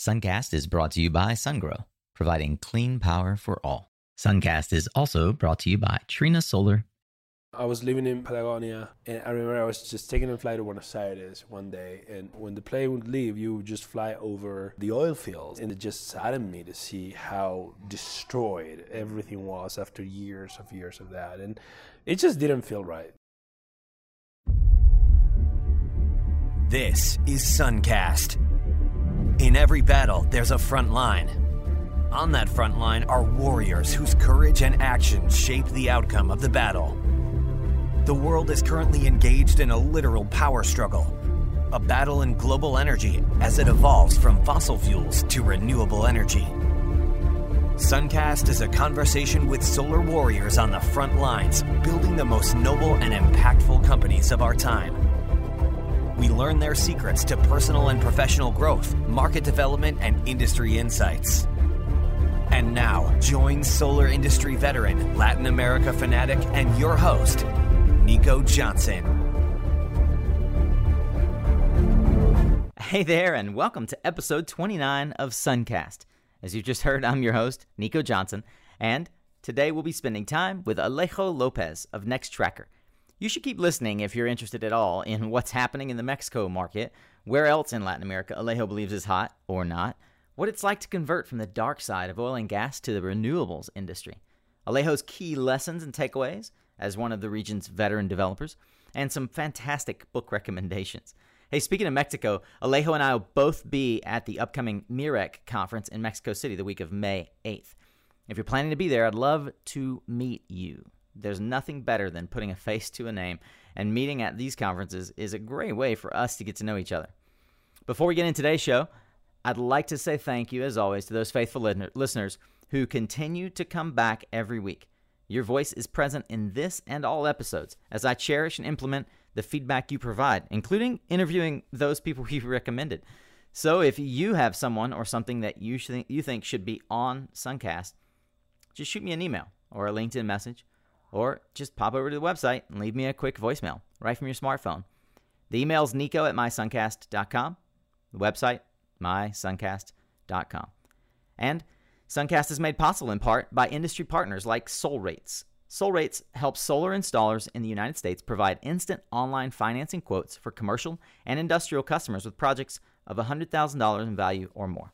Suncast is brought to you by SunGrow, providing clean power for all. Suncast is also brought to you by Trina Solar. I was living in Patagonia, and I remember I was just taking a flight to Buenos Aires one day, and when the plane would leave, you would just fly over the oil fields, and it just saddened me to see how destroyed everything was after years of years of that, and it just didn't feel right. This is Suncast. In every battle, there's a front line. On that front line are warriors whose courage and action shape the outcome of the battle. The world is currently engaged in a literal power struggle, a battle in global energy as it evolves from fossil fuels to renewable energy. Suncast is a conversation with solar warriors on the front lines, building the most noble and impactful companies of our time. We learn their secrets to personal and professional growth, market development, and industry insights. And now, join solar industry veteran, Latin America fanatic, and your host, Nico Johnson. Hey there, and welcome to episode 29 of Suncast. As you just heard, I'm your host, Nico Johnson, and today we'll be spending time with Alejo Lopez of Nextracker. You should keep listening if you're interested at all in what's happening in the Mexico market, where else in Latin America Alejo believes is hot or not, what it's like to convert from the dark side of oil and gas to the renewables industry, Alejo's key lessons and takeaways as one of the region's veteran developers, and some fantastic book recommendations. Hey, speaking of Mexico, Alejo and I will both be at the upcoming MIREC conference in Mexico City the week of May 8th. If you're planning to be there, I'd love to meet you. There's nothing better than putting a face to a name, and meeting at these conferences is a great way for us to get to know each other. Before we get into today's show, I'd like to say thank you, as always, to those faithful listeners who continue to come back every week. Your voice is present in this and all episodes as I cherish and implement the feedback you provide, including interviewing those people you recommended. So if you have someone or something that you, sh- you think should be on Suncast, just shoot me an email or a LinkedIn message or just pop over to the website and leave me a quick voicemail right from your smartphone. The email is nico at mysuncast.com. The website, mysuncast.com. And Suncast is made possible in part by industry partners like SolRates. SolRates helps solar installers in the United States provide instant online financing quotes for commercial and industrial customers with projects of $100,000 in value or more.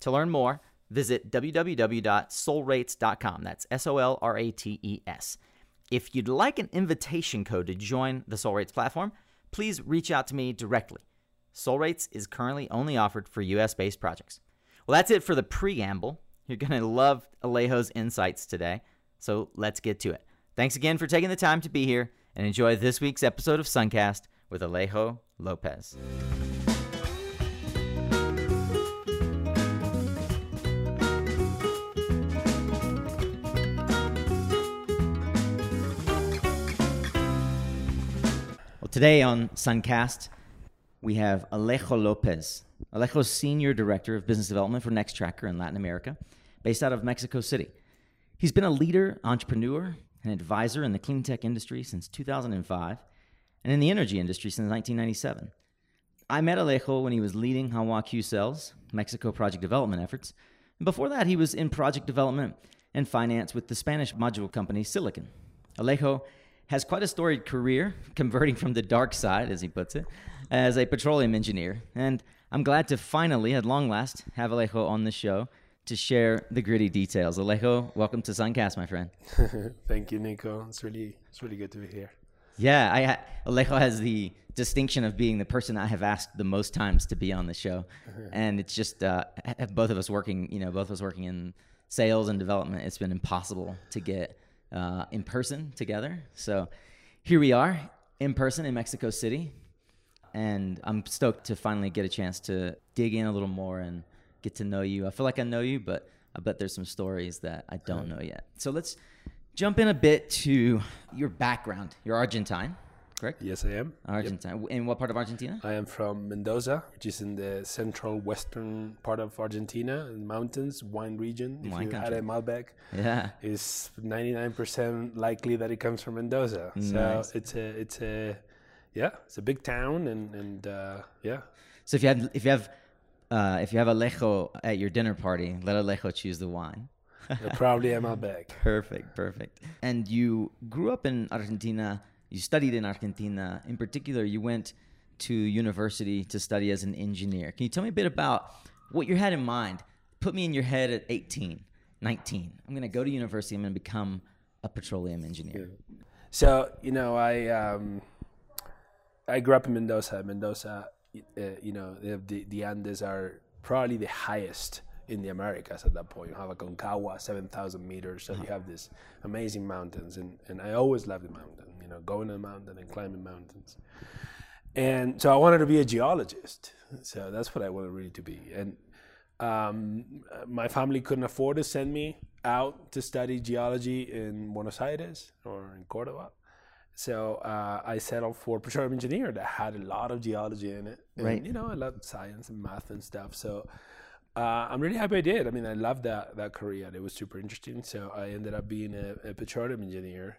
To learn more, visit www.solrates.com. That's S O L R A T E S. If you'd like an invitation code to join the SolRates platform, please reach out to me directly. SolRates is currently only offered for US based projects. Well, that's it for the preamble. You're going to love Alejo's insights today. So let's get to it. Thanks again for taking the time to be here and enjoy this week's episode of Suncast with Alejo Lopez. Today on Suncast, we have Alejo Lopez. Alejo is Senior Director of Business Development for Nextracker in Latin America, based out of Mexico City. He's been a leader, entrepreneur, and advisor in the clean tech industry since 2005 and in the energy industry since 1997. I met Alejo when he was leading Hanwha Q Cells, Mexico project development efforts. And before that, he was in project development and finance with the Spanish module company Siliken. Alejo has quite a storied career, converting from the dark side, as he puts it, as a petroleum engineer. And I'm glad to finally, at long last, have Alejo on the show to share the gritty details. Alejo, welcome to Suncast, my friend. Thank you, Nico. It's really, it's really good to be here. Yeah, I, Alejo has the distinction of being the person I have asked the most times to be on the show, and it's just uh, both of us working. You know, both of us working in sales and development. It's been impossible to get uh, in person together. So here we are in person in Mexico City. And I'm stoked to finally get a chance to dig in a little more and get to know you. I feel like I know you, but I bet there's some stories that I don't know yet. So let's jump in a bit to your background. You're Argentine correct? Yes, I am. Argentina. Yep. In what part of Argentina? I am from Mendoza, which is in the central western part of Argentina, in the mountains, wine region. If wine you country. had a Malbec, yeah, it's ninety nine percent likely that it comes from Mendoza. Nice. So it's a it's a yeah, it's a big town, and and uh, yeah. So if you have if you have uh, if you have Alejo at your dinner party, let Alejo choose the wine. probably bag. Perfect, perfect. And you grew up in Argentina. You studied in Argentina. In particular, you went to university to study as an engineer. Can you tell me a bit about what you had in mind? Put me in your head at 18, 19. I'm going to go to university. I'm going to become a petroleum engineer. So you know, I um, I grew up in Mendoza. Mendoza, uh, you know, the the Andes are probably the highest in the Americas at that point. You have Aconcagua, 7,000 meters. So you have these amazing mountains. And, and I always loved the mountain, you know, going to the mountain and climbing mountains. And so I wanted to be a geologist. So that's what I wanted really to be. And um, my family couldn't afford to send me out to study geology in Buenos Aires or in Cordoba. So uh, I settled for petroleum engineer that had a lot of geology in it. And, Right. You know, I love science and math and stuff. So uh, I'm really happy I did. I mean, I loved that that career. It was super interesting. So I ended up being a, a petroleum engineer.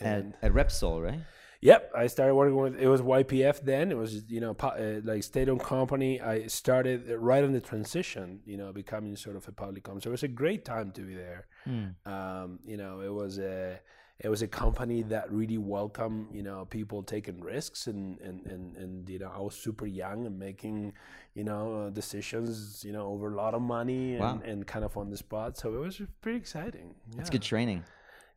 At, And at Repsol, right? Yep, I started working with it was YPF then. It was you know uh, like state-owned company. I started right on the transition, you know, becoming sort of a public company. So it was a great time to be there. Um, you know, it was a it was a company that really welcomed you know people taking risks and and and, and you know I was super young and making you know uh, decisions you know over a lot of money and, Wow. and kind of on the spot. So it was pretty exciting. That's Yeah. good training.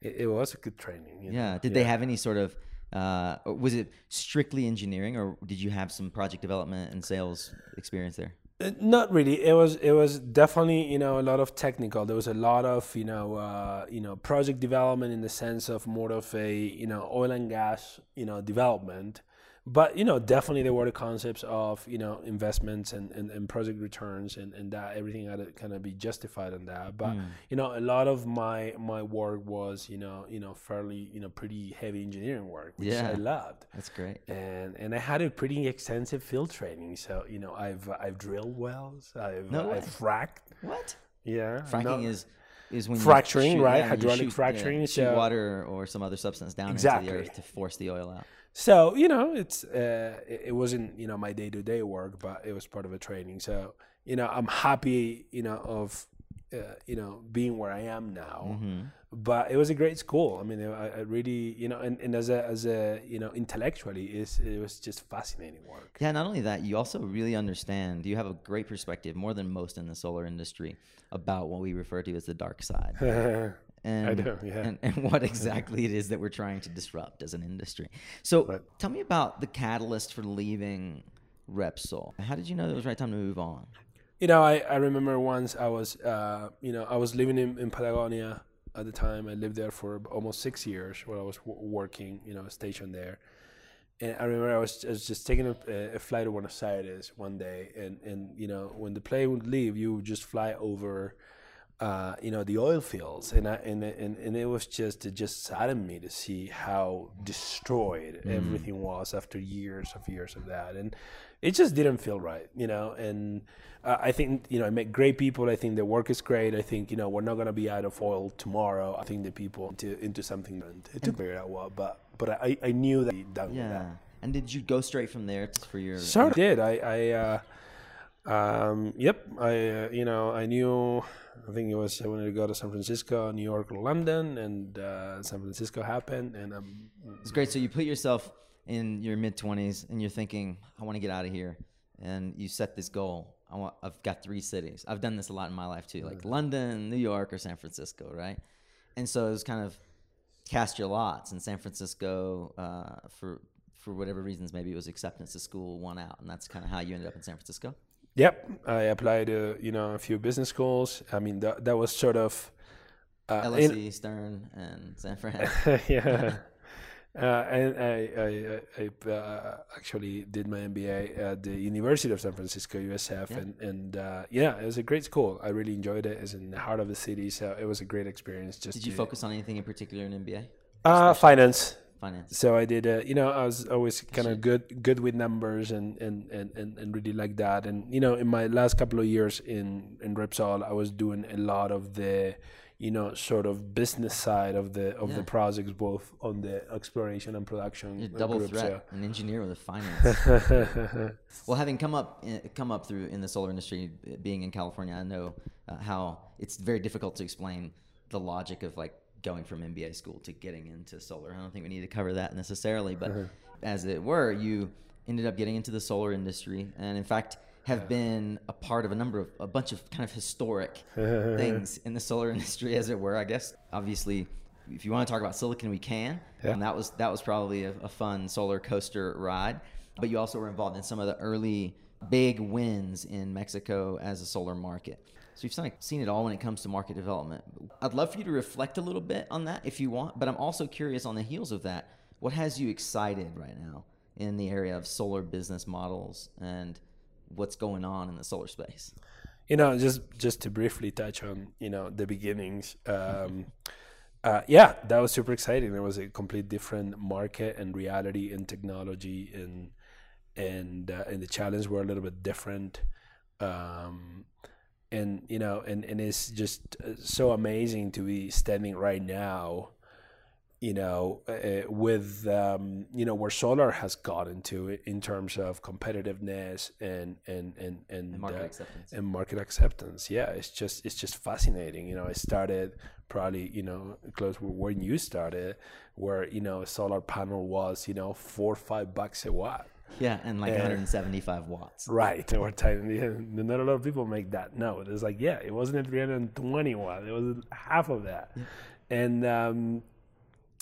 It, it was a good training. you know. Yeah. Did they have any sort of, uh, was it strictly engineering or did you have some project development and sales experience there? Uh, Not really. It was it was definitely you know a lot of technical. There was a lot of you know uh, you know project development in the sense of more of a you know oil and gas you know development, but you know definitely there were the concepts of you know investments and, and, and project returns and, and that everything had to kind of be justified on that. But mm. you know a lot of my my work was you know you know fairly you know pretty heavy engineering work, which Yeah. I loved That's great. and and I had a pretty extensive field training. So you know, I've I've drilled wells, I've No. I've fracked. What? Yeah, Fracking no- is is when Fracturing, shoot, right? yeah, Hydraulic shoot- fracturing, yeah, so- water or some other substance down into the earth to force the oil out. So you know, it's uh, it, wasn't you know my day to day work, but it was part of a training. So you know, I'm happy you know of uh, you know being where I am now. Mm-hmm. But it was a great school. I mean, I, I really you know, and, and as a as a you know intellectually, is it was just fascinating work. Yeah, not only that, you also really understand. You have a great perspective, more than most in the solar industry, about what we refer to as the dark side. And, yeah. and, and what exactly it is that we're trying to disrupt as an industry. So, Right. tell me about the catalyst for leaving Repsol. How did you know it was the right time to move on? You know, I, I remember once I was, uh, you know, I was living in, in Patagonia at the time. I lived there for almost six years while I was w- working, you know, stationed there. And I remember I was, I was just taking a, a flight to Buenos Aires one day, and, and you know, when the plane would leave, you would just fly over, uh, you know, the oil fields, and I and and, and it was just it just saddened me to see how destroyed everything was after years of years of that, and it just didn't feel right, you know. And uh, I think you know I met great people. I think the work is great. I think you know we're not gonna be out of oil tomorrow. I think the people into into something and it took figure out what, but but I I knew that Yeah. that. And did you go straight from there for your? Sort of did. I, I uh, um, yep. I, uh, you know, I knew. I think it was I wanted to go to San Francisco, New York, or London, and uh, San Francisco happened, and um, It's great. So you put yourself in your mid twenties, and you're thinking, "I want to get out of here," and you set this goal. I want. I've got three cities. I've done this a lot in my life too, like London, New York, or San Francisco, right? And so it was kind of cast your lots, and San Francisco uh, for for whatever reasons, maybe it was acceptance to school won out, and that's kind of how you ended up in San Francisco. Yep. I applied to you know a few business schools. I mean that that was sort of uh, in- LSE, Stern, and San Fran. yeah. Uh, and I, I, I, I uh, actually did my MBA at the University of San Francisco, USF, Yeah. and and uh, yeah, it was a great school. I really enjoyed it. It's in the heart of the city, so it was a great experience. Just Did you to- focus on anything in particular in MBA? Uh, finance. Finance. So I did. Uh, you know, I was always kind of good, good with numbers, and, and, and, and, and really like that. And you know, in my last couple of years in in Repsol, I was doing a lot of the, you know, sort of business side of the of Yeah. the projects, both on the exploration and production. You're double groups, threat, an engineer with a finance. well, having come up come up through in the solar industry, being in California, I know uh, how it's very difficult to explain the logic of like going from MBA school to getting into solar. I don't think we need to cover that necessarily, but as it were, you ended up getting into the solar industry, and in fact have been a part of a number of a bunch of kind of historic things in the solar industry, as it were. I guess obviously, if you want to talk about Siliken, we can. Yeah. And that was that was probably a, a fun solar coaster ride. But you also were involved in some of the early big wins in Mexico as a solar market. So you've seen, it all when it comes to market development. I'd love for you to reflect a little bit on that if you want. But I'm also curious on the heels of that, what has you excited right now in the area of solar business models and what's going on in the solar space? you know just just to briefly touch on you know the beginnings um uh, yeah that was super exciting there was a complete different market and reality and technology and and uh, and the challenges were a little bit different um and you know and and it's just uh, so amazing to be standing right now you know, uh, with um, you know where solar has gotten to in terms of competitiveness and and and and, And market uh, acceptance. and market acceptance. Yeah, it's just it's just fascinating. You know, it started probably you know close when you started, where you know a solar panel was you know four or five bucks a watt. Yeah, and like Yeah. 175 watts. Right, or tiny. yeah, Not a lot of people make that. No, it's like yeah, it wasn't a 320 watt. It was half of that, and um,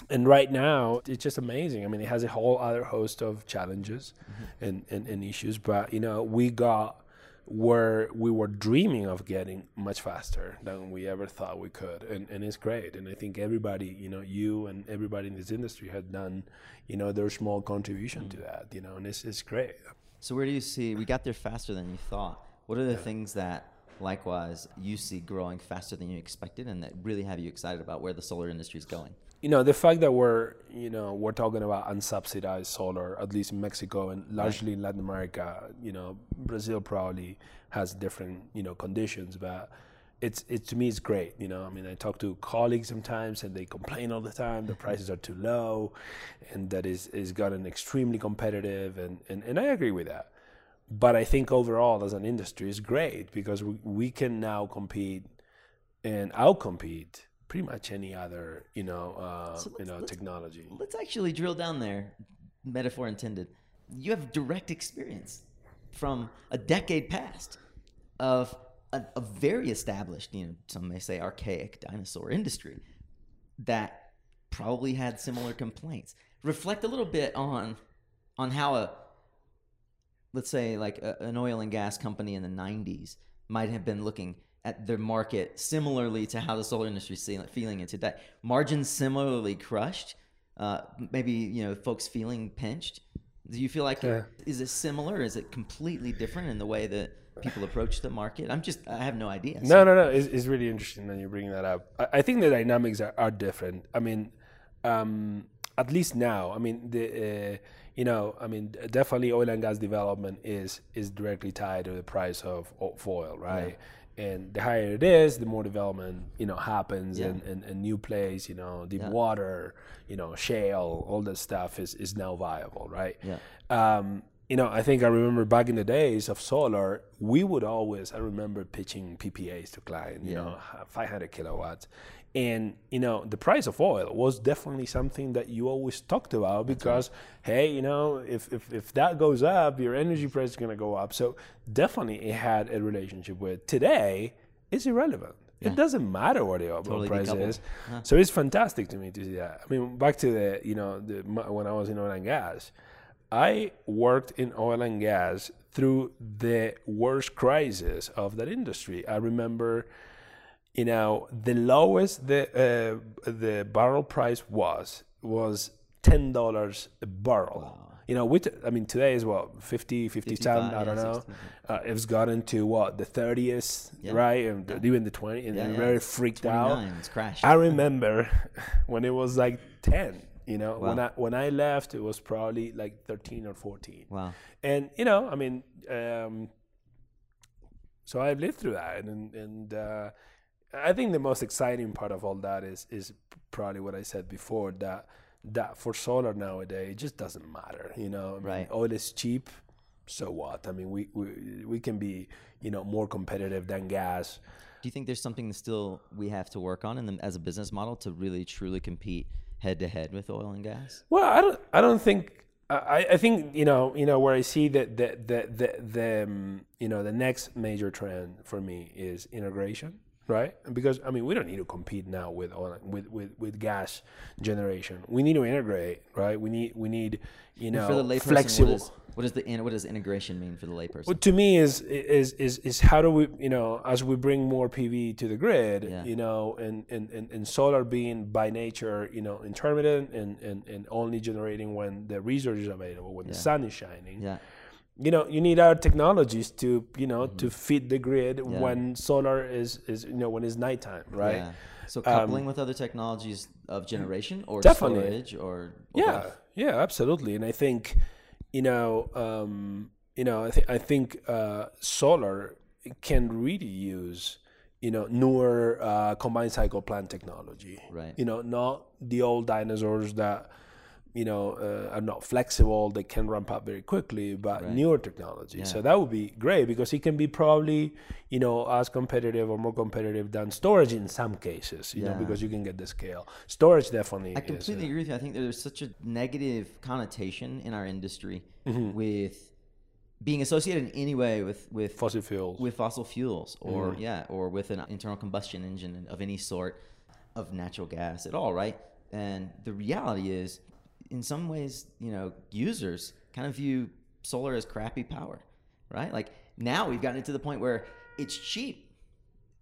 and right now it's just amazing. I mean, it has a whole other host of challenges and, and and issues, but you know, we got where we were dreaming of getting much faster than we ever thought we could, and and it's great. And I think everybody, you know, you and everybody in this industry had done, you know, their small contribution to that. You know, and it's it's great. So where do you see we got there faster than you thought? What are the things that likewise you see growing faster than you expected and that really have you excited about where the solar industry is going? You know the fact that we're you know we're talking about unsubsidized solar at least in mexico and largely in latin america you know brazil probably has different you know conditions but it's it to me it's great you know. I mean i talk to colleagues sometimes and they complain all the time the prices are too low and that is is gotten extremely competitive and and, and i agree with that. But i think overall as an industry is great because we, we can now compete and outcompete pretty much any other you know uh, So you know let's- technology. Let's actually drill down there, metaphor intended. You have direct experience from a decade past of a, a very established, you know, some may say archaic dinosaur industry that probably had similar complaints. Reflect a little bit on on how a let's say like a, an oil and gas company in the 90s might have been looking at their market similarly to how the solar industry is feeling- it today. Margins similarly crushed. Uh, maybe you know folks feeling pinched. Do you feel like Yeah. is it similar? Is it completely different in the way that people approach the market? I'm just I have no idea. No, no, no. It's, it's really interesting that you're bringing that up. I, I think the dynamics are, are different. I mean, um, at least now. I mean, the uh, you know, I mean, definitely oil and gas development is is directly tied to the price of, of oil, right? And the higher it is, the more development you know happens, Yeah. and, and, and new plays, you know, deep Yeah. water, you know, shale, all that stuff is is now viable, right? Yeah. um, you know, I think I remember back in the days of solar, we would always, I remember pitching PPAs to clients, you know, 500 kilowatts. And, you know, the price of oil was definitely something that you always talked about because, hey, you know, if, if, if that goes up, your energy price is going to go up. So definitely it had a relationship with. Today, it's irrelevant. It doesn't matter what the oil Totally price decoupled. is. So it's fantastic to me to see that. I mean, back to the, you know, the, when I was in oil and gas, I worked in oil and gas through the worst crisis of that industry. I remember, you know, the lowest the uh, the barrel price was was ten dollars a barrel. You know, with I mean today is what 50, 50 cent, 55, I don't yeah, know. Uh, it's gotten to what the thirtieth, Yeah. right, and the- even the twenty, and Yeah, yeah. very freaked out. 29, it's crashed. I remember when it was like ten. You know, when I when I left, it was probably like thirteen or fourteen. Wow. And you know, I mean, um, so I've lived through that, and and uh, I think the most exciting part of all that is is probably what I said before that that for solar nowadays it just doesn't matter. You know, I mean, Right. oil is cheap, so what? I mean, we, we we can be you know more competitive than gas. Do you think there's something still we have to work on in the, as a business model to really truly compete head to head with oil and gas? Well, I don't. I don't think. I, I think you know. You know where I see that the the the, the um, you know the next major trend for me is integration, right? Because I mean we don't need to compete now with with with with gas generation. We need to integrate, right? We need we need you know for the layperson, flexible. what, is, what does the what does integration mean for the layperson? Well, to me is is is is how do we you know as we bring more PV to the grid Yeah. you know and, and, and, and solar being by nature you know intermittent and, and, and only generating when the resource is available when the sun is shining yeah, you know you need our technologies to you know Mm-hmm. to feed the grid when solar is is you know when it's nighttime right yeah. So coupling with other technologies of generation or Um, Definitely. storage or, or yeah both? yeah absolutely and i think you know um you know i think i think uh solar can really use you know newer uh combined cycle plant technology Right. you know not the old dinosaurs that you know uh, are not flexible they can ramp up very quickly but newer technology. So that would be great because it can be probably you know as competitive or more competitive than storage in some cases you know because you can get the scale. Storage definitely I is, completely agree with you. I think there's such a negative connotation in our industry Mm-hmm. with being associated in any way with with fossil fuels. with fossil fuels or Mm-hmm. yeah or with an internal combustion engine of any sort of natural gas at all right? And the reality is in some ways you know users kind of view solar as crappy power right like now we've gotten it to the point where it's cheap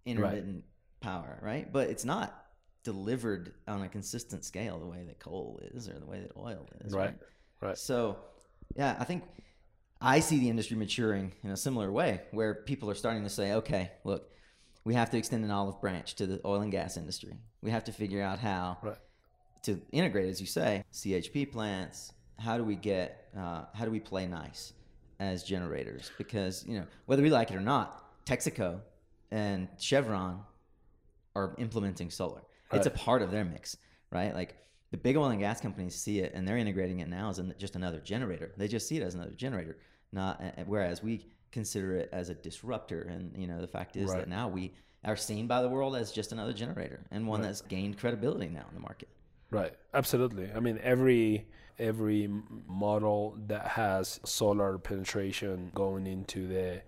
intermittent power right but it's not delivered on a consistent scale the way that coal is or the way that oil is Right, right. so yeah i think I see the industry maturing in a similar way where people are starting to say, okay, look, we have to extend an olive branch to the oil and gas industry. We have to figure out how Right. To integrate, as you say, CHP plants. How do we get, uh, how do we play nice as generators? Because, you know, whether we like it or not, Texaco and Chevron are implementing solar. It's a part of their mix, right? Like the big oil and gas companies see it and they're integrating it now as an, just another generator. They just see it as another generator, not uh, whereas we consider it as a disruptor. And you know, the fact is Right. that now we are seen by the world as just another generator and one that's gained credibility now in the market. Right, absolutely. I mean, every every model that has solar penetration going into the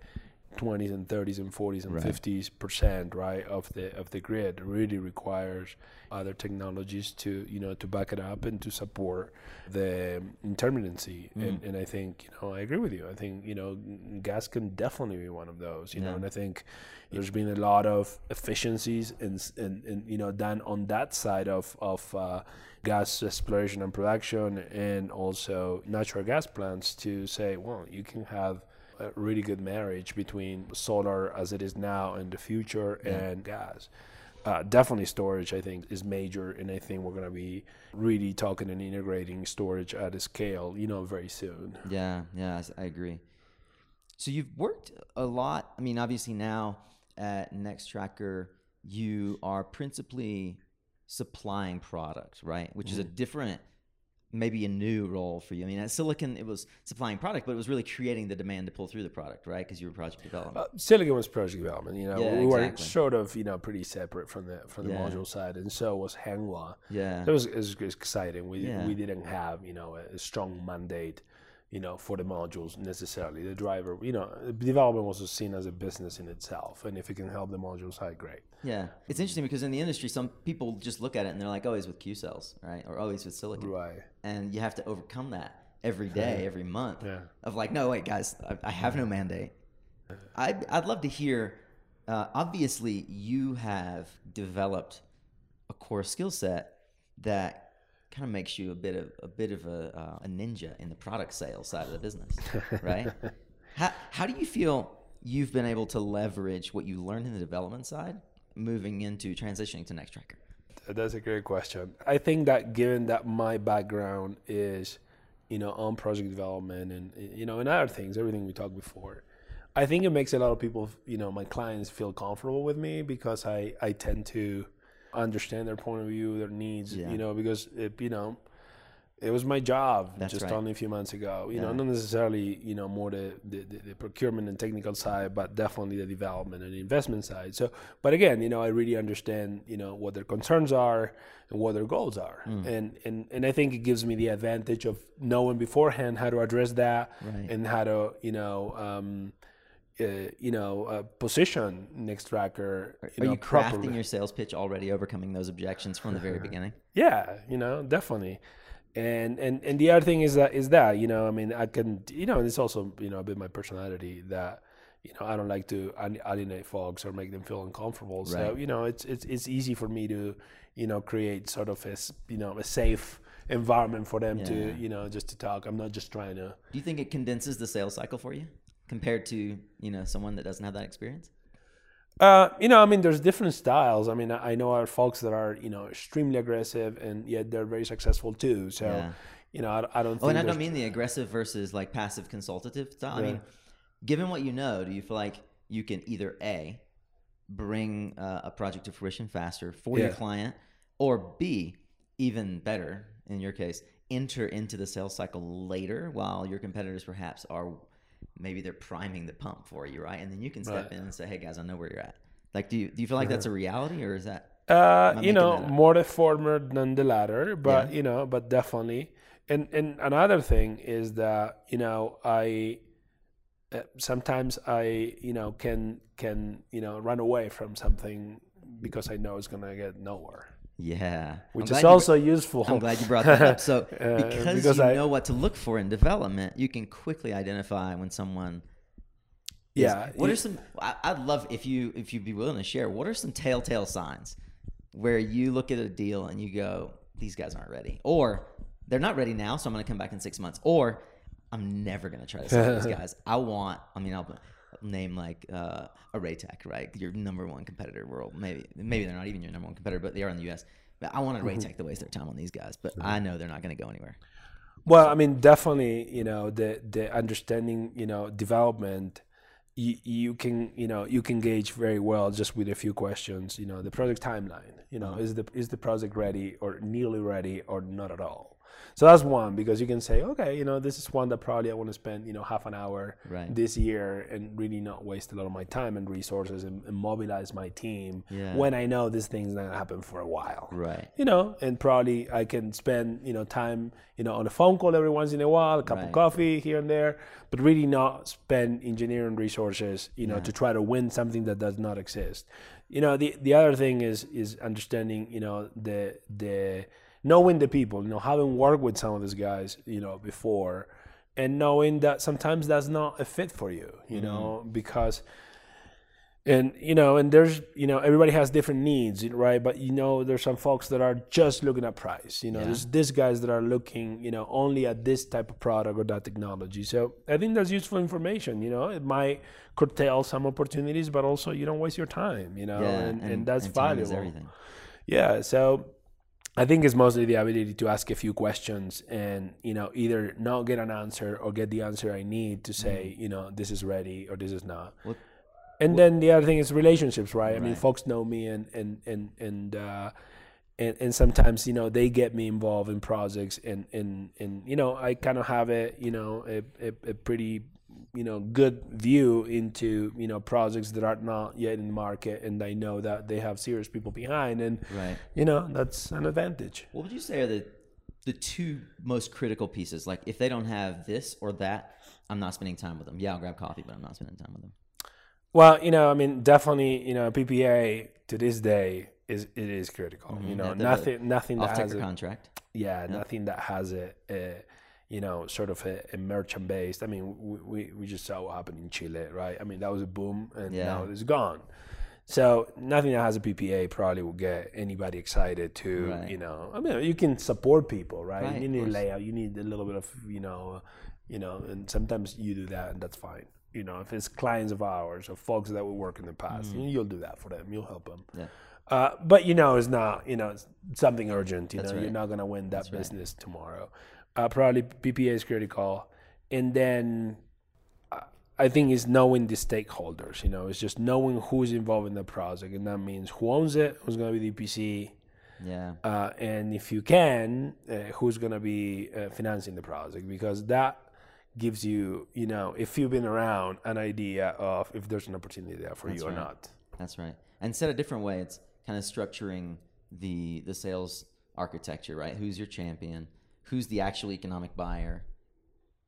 20s and 30s and 40s and 50s percent, right, of the of the grid really requires other technologies to you know to back it up and to support the intermittency. And, and I think you know I agree with you. I think you know gas can definitely be one of those. You know, and I think there's been a lot of efficiencies and and, and you know done on that side of of uh, gas exploration and production, and also natural gas plants to say, well, you can have a really good marriage between solar as it is now and the future and gas. Uh, definitely storage, I think, is major, and I think we're going to be really talking and integrating storage at a scale, you know, very soon. Yeah, yeah, I agree. So you've worked a lot. I mean, obviously now at Nextracker, you are principally supplying products, right? Which is a different, maybe a new role for you. I mean, at Siliken, it was supplying product, but it was really creating the demand to pull through the product, right? Because you were project development. Uh, Siliken was project development. You know, Yeah, we were sort of you know pretty separate from the from the Yeah. module side, and so was Hanwha. yeah, So it was, it was exciting. We Yeah. we didn't have you know a, a strong mandate, you know, for the modules necessarily. The driver, you know, development was seen as a business in itself, and if it can help the modules side, great. yeah. It's interesting because in the industry, some people just look at it and they're like, "Oh, he's with Q cells, right?" Or "Oh, he's with Siliken." Right. and you have to overcome that every day, every month. Yeah. Of like, no, wait, guys, I, I have no mandate. I'd, I'd love to hear. Uh, obviously, you have developed a core skill set that kind of makes you a bit of a bit of a, uh, a ninja in the product sales side of the business, right? how how do you feel you've been able to leverage what you learned in the development side, moving into transitioning to Nextracker? That's a great question. I think that given that my background is, you know, on project development and you know, and other things, everything we talked before, I think it makes a lot of people, you know, my clients feel comfortable with me because I I tend to understand their point of view, their needs, Yeah. you know, because it, you know, it was my job That's just right. only a few months ago. You know, not necessarily, you know, more the, the, the, the procurement and technical side, but definitely the development and the investment side. So, but again, you know, I really understand, you know, what their concerns are and what their goals are. Mm. And, and, and I think it gives me the advantage of knowing beforehand how to address that Right. and how to, you know, um, uh, you know, uh, position Nextracker. You Are know, you crafting properly. your sales pitch already, overcoming those objections from the very beginning? Yeah, you know, definitely. And and and the other thing is that is that you know, I mean, I can you know, and it's also you know a bit my personality that you know I don't like to alienate folks or make them feel uncomfortable. So you know, it's it's it's easy for me to you know create sort of a you know a safe environment for them Yeah. to you know just to talk. I'm not just trying to. Do you think it condenses the sales cycle for you compared to you know someone that doesn't have that experience? Uh, you know, I mean, there's different styles. I mean, I know our folks that are you know extremely aggressive and yet they're very successful too. So, Yeah. you know, I, I don't. Oh, think and I don't mean the aggressive versus like passive consultative style. I mean, given what you know, do you feel like you can either a bring uh, a project to fruition faster for your client, or b even better in your case, enter into the sales cycle later while your competitors perhaps are maybe they're priming the pump for you, right? And then you can step Right. in and say, "Hey guys, I know where you're at." Like, do you do you feel like that's a reality, or is that Uh, you know, more the former than the latter, but Yeah. you know, but definitely. And and another thing is that you know I uh, sometimes I you know can can you know run away from something because I know it's gonna get nowhere, yeah? Which is you also useful. I'm glad you brought that up. So Uh, because, because you I- know what to look for in development, you can quickly identify when someone. is- Yeah, What you- are some? I, I'd love if you if you'd be willing to share. What are some telltale signs where you look at a deal and you go, "These guys aren't ready," or "They're not ready now, so I'm going to come back in six months," or "I'm never going to try to sell these guys." I want. I mean, I'll name like uh, Arraytech, right? Your number one competitor world. Maybe maybe they're not even your number one competitor, but they are in the U.S. But I want Arraytech to waste their time on these guys, but I know they're not going to go anywhere. Well, I mean, definitely, you know, the the understanding, you know, development, you, you can, you know, you can gauge very well just with a few questions. You know, the project timeline. You know, is the is the project ready or nearly ready or not at all? So that's one because you can say, okay, you know, this is one that probably I want to spend, you know, half an hour Right. this year and really not waste a lot of my time and resources and, and mobilize my team Yeah. when I know this thing's not gonna happen for a while Right. you know, and probably I can spend, you know, time, you know, on a phone call every once in a while, a cup Right. of coffee here and there, but really not spend engineering resources, you know, to try to win something that does not exist. You know, the the other thing is is understanding, you know, the the knowing the people, you know, having worked with some of these guys, you know, before and knowing that sometimes that's not a fit for you, you mm-hmm. know, because and you know and there's you know everybody has different needs right? But you know there's some folks that are just looking at price you know Yeah. there's these guys that are looking you know only at this type of product or that technology. So i think that's useful information you know? It might curtail some opportunities but also you don't waste your time you know? Yeah, and, and, that's time is valuable. everything. yeah, so I think it's mostly the ability to ask a few questions and you know either not get an answer or get the answer I need to say you know this is ready or this is not. What- and then the other thing is relationships, right? I mean, folks know me and and and and. Uh, and, and sometimes you know they get me involved in projects and and, and you know I kind of have a you know a, a, a pretty you know good view into you know projects that are not yet in the market and I know that they have serious people behind and Right. you know that's an advantage What would you say are the the two most critical pieces? Like if they don't have this or that, I'm not spending time with them. Yeah, I'll grab coffee, but I'm not spending time with them. well you know I mean definitely you know PPA to this day is it is critical mm-hmm. you know Yeah, nothing nothing that has a, contract. yeah, nothing that has a, a eh, you know sort of a, a merchant based. I mean, we, we we just saw what happened in Chile, right? I mean, that was a boom, and Yeah. now it's gone. So nothing that has a PPA probably will get anybody excited to Right. you know. I mean, you can support people, right? Right, you need a layout, you need a little bit of you know, you know, and sometimes you do that, and that's fine. You know, if it's clients of ours or folks that we work in the past, you'll do that for them. You'll help them. Mm. Yeah. Uh, but you know, it's not you know it's something urgent. You That's know, you're not gonna win that That's right. business tomorrow. Uh, probably PPA is critical, and then I think it's knowing the stakeholders. You know, it's just knowing who's involved in the project, and that means who owns it, who's going to be the EPC, Yeah. uh, and if you can, uh, who's going to be uh, financing the project, because that gives you, you know, if you've been around, an idea of if there's an opportunity there for That's you or not. That's right. And said a different way, it's kind of structuring the the sales architecture, right? Who's your champion? Who's the actual economic buyer?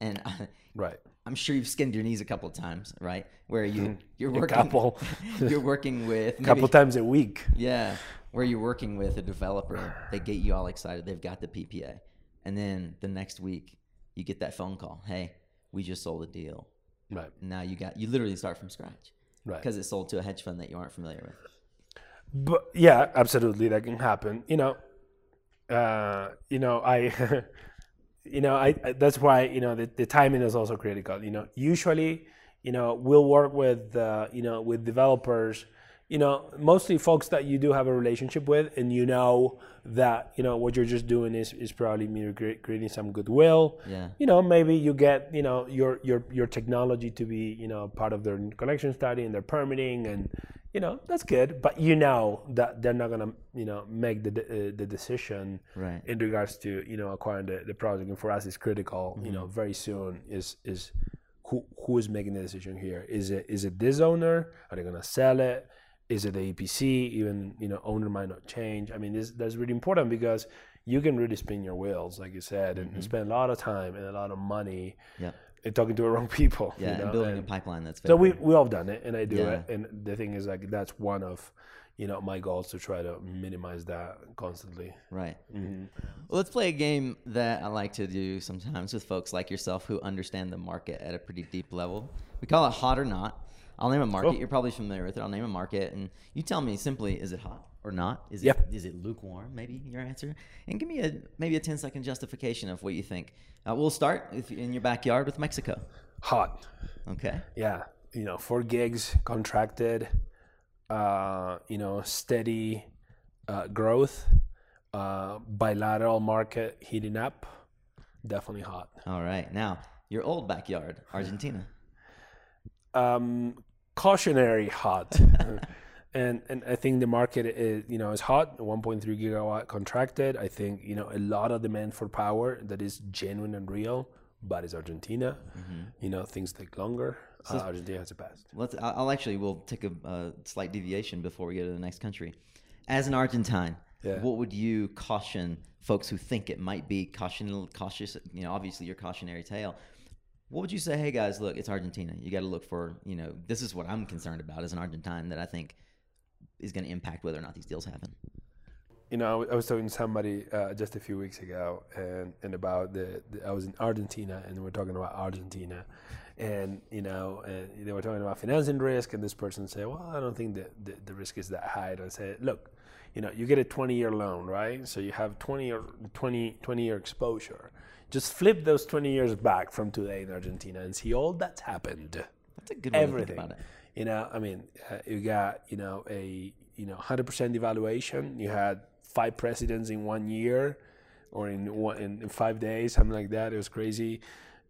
And Right. I'm sure you've skinned your knees a couple of times, right? Where you you're A working couple. you're working with A couple times a week. Yeah, where you're working with a developer, they get you all excited. They've got the PPA, and then the next week you get that phone call. Hey, we just sold a deal. Right. Now you got you literally start from scratch Right. because it's sold to a hedge fund that you aren't familiar with. But yeah, absolutely, that can happen. You know, uh, you know, I, you know, I, I that's why you know the, the timing is also critical. You know, usually, you know, we'll work with uh, you know with developers. You know, mostly folks that you do have a relationship with, and you know that you know what you're just doing is is probably creating some goodwill. Yeah. You know, maybe you get you know your your your technology to be you know part of their collection study and their permitting and you know that's good but you know that they're not gonna you know make the uh, the decision Right. in regards to you know acquiring the, the project. And for us it's critical you know very soon is is who who is making the decision here. Is it is it this owner? Are they gonna sell it? Is it the EPC even you know owner might not change. I mean this that's really important because you can really spin your wheels like you said and, and spend a lot of time and a lot of money Yep. And talking to the wrong people Yeah, you know, and building and- a pipeline that's so we we all done it, and I do Yeah. it. And the thing is, like, that's one of, you know, my goals to try to minimize that constantly. Right. Mm-hmm. Well, let's play a game that I like to do sometimes with folks like yourself who understand the market at a pretty deep level. We call it hot or not. I'll name a market. Cool. You're probably familiar with it. I'll name a market, and you tell me simply: is it hot or not? Is it Yep. is it lukewarm? Maybe your answer, and give me a maybe a 10 second justification of what you think. Uh, we'll start if, in your backyard with Mexico. Hot, Okay. yeah. You know, four gigs contracted. Uh, you know, steady uh, growth. Uh, bilateral market heating up. Definitely hot. All right. Now your old backyard, Argentina. um, cautionary hot. and and I think the market is you know is hot. 1.3 gigawatt contracted. I think you know a lot of demand for power that is genuine and real. But it's Argentina. You know things take longer. Uh, Argentina has the best. Let's. I'll I'll actually. We'll take a, a slight deviation before we go to the next country. As an Argentine, Yeah. what would you caution folks who think it might be caution, cautious? You know, obviously your cautionary tale. What would you say? Hey guys, look, it's Argentina. You got to look for. You know, this is what I'm concerned about as an Argentine that I think is going to impact whether or not these deals happen. You know, I was talking to somebody uh, just a few weeks ago, and, and about the, the I was in Argentina, and we are talking about Argentina, and you know, and they were talking about financing risk, and this person said, "Well, I don't think that the, the risk is that high." And I said, "Look, you know, you get a 20-year loan, right? So you have 20 year 20 20 year exposure. Just flip those 20 years back from today in Argentina and see all that's happened." That's a good way everything. To think about it. You know, I mean, uh, you got you know a you know 100% devaluation. You had five presidents in one year, or in one in, five days, something like that. It was crazy.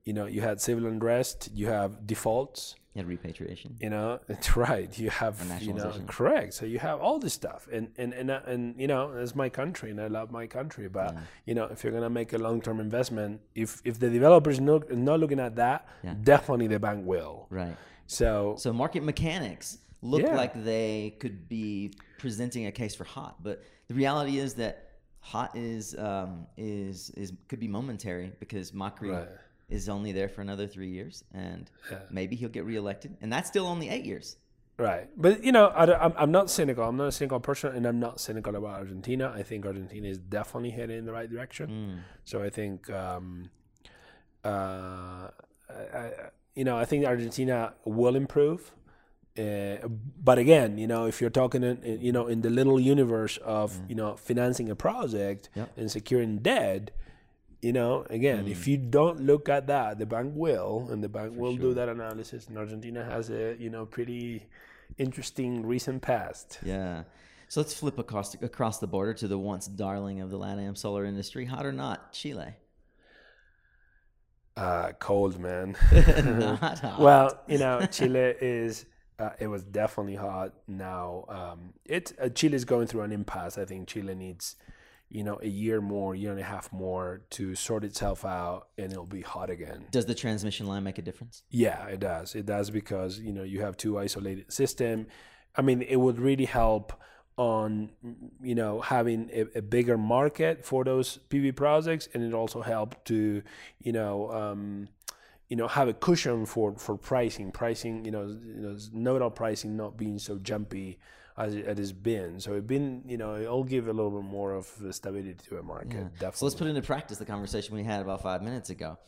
You know, you had civil unrest. You have defaults. You had repatriation. You know, it's right. You have you know correct. So you have all this stuff, and and and uh, and you know, it's my country, and I love my country. But you know, if you're gonna make a long term investment, if if the developers no, not looking at that, Yeah. definitely the bank will. Right. So So market mechanics look Yeah. like they could be presenting a case for hot, but the reality is that hot is um, is is could be momentary because Macri Right. is only there for another three years, and Yeah. maybe he'll get reelected, and that's still only eight years. Right, but you know, I, am I'm not cynical. I'm not a cynical person, and I'm not cynical about Argentina. I think Argentina is definitely heading in the right direction. Mm. So I think, um, uh, I, I, you know, I think Argentina will improve. Uh, but again, you know, if you're talking, in, you know, in the little universe of you know financing a project Yep. and securing debt, you know, again, Mm. if you don't look at that, the bank will, and the bank will do that analysis. And Argentina has a you know pretty interesting recent past. Yeah. So let's flip across across the border to the once darling of the LATAM solar industry, hot or not, Chile. Uh, cold, man. Well, you know, Chile is. Uh, it was definitely hot. Now, um, it uh, Chile is going through an impasse. I think Chile needs, you know, a year more, year and a half more to sort itself out, and it'll be hot again. Does the transmission line make a difference? Yeah, it does. It does because you know you have two isolated system. I mean, it would really help on you know having a, a bigger market for those PV projects, and it also helped to you know um, you know have a cushion for for pricing. Pricing, you know, you know, nodal pricing not being so jumpy as it has been. So it been you know it'll give a little bit more of stability to a market. Yeah. Definitely. So let's put into practice the conversation we had about five minutes ago.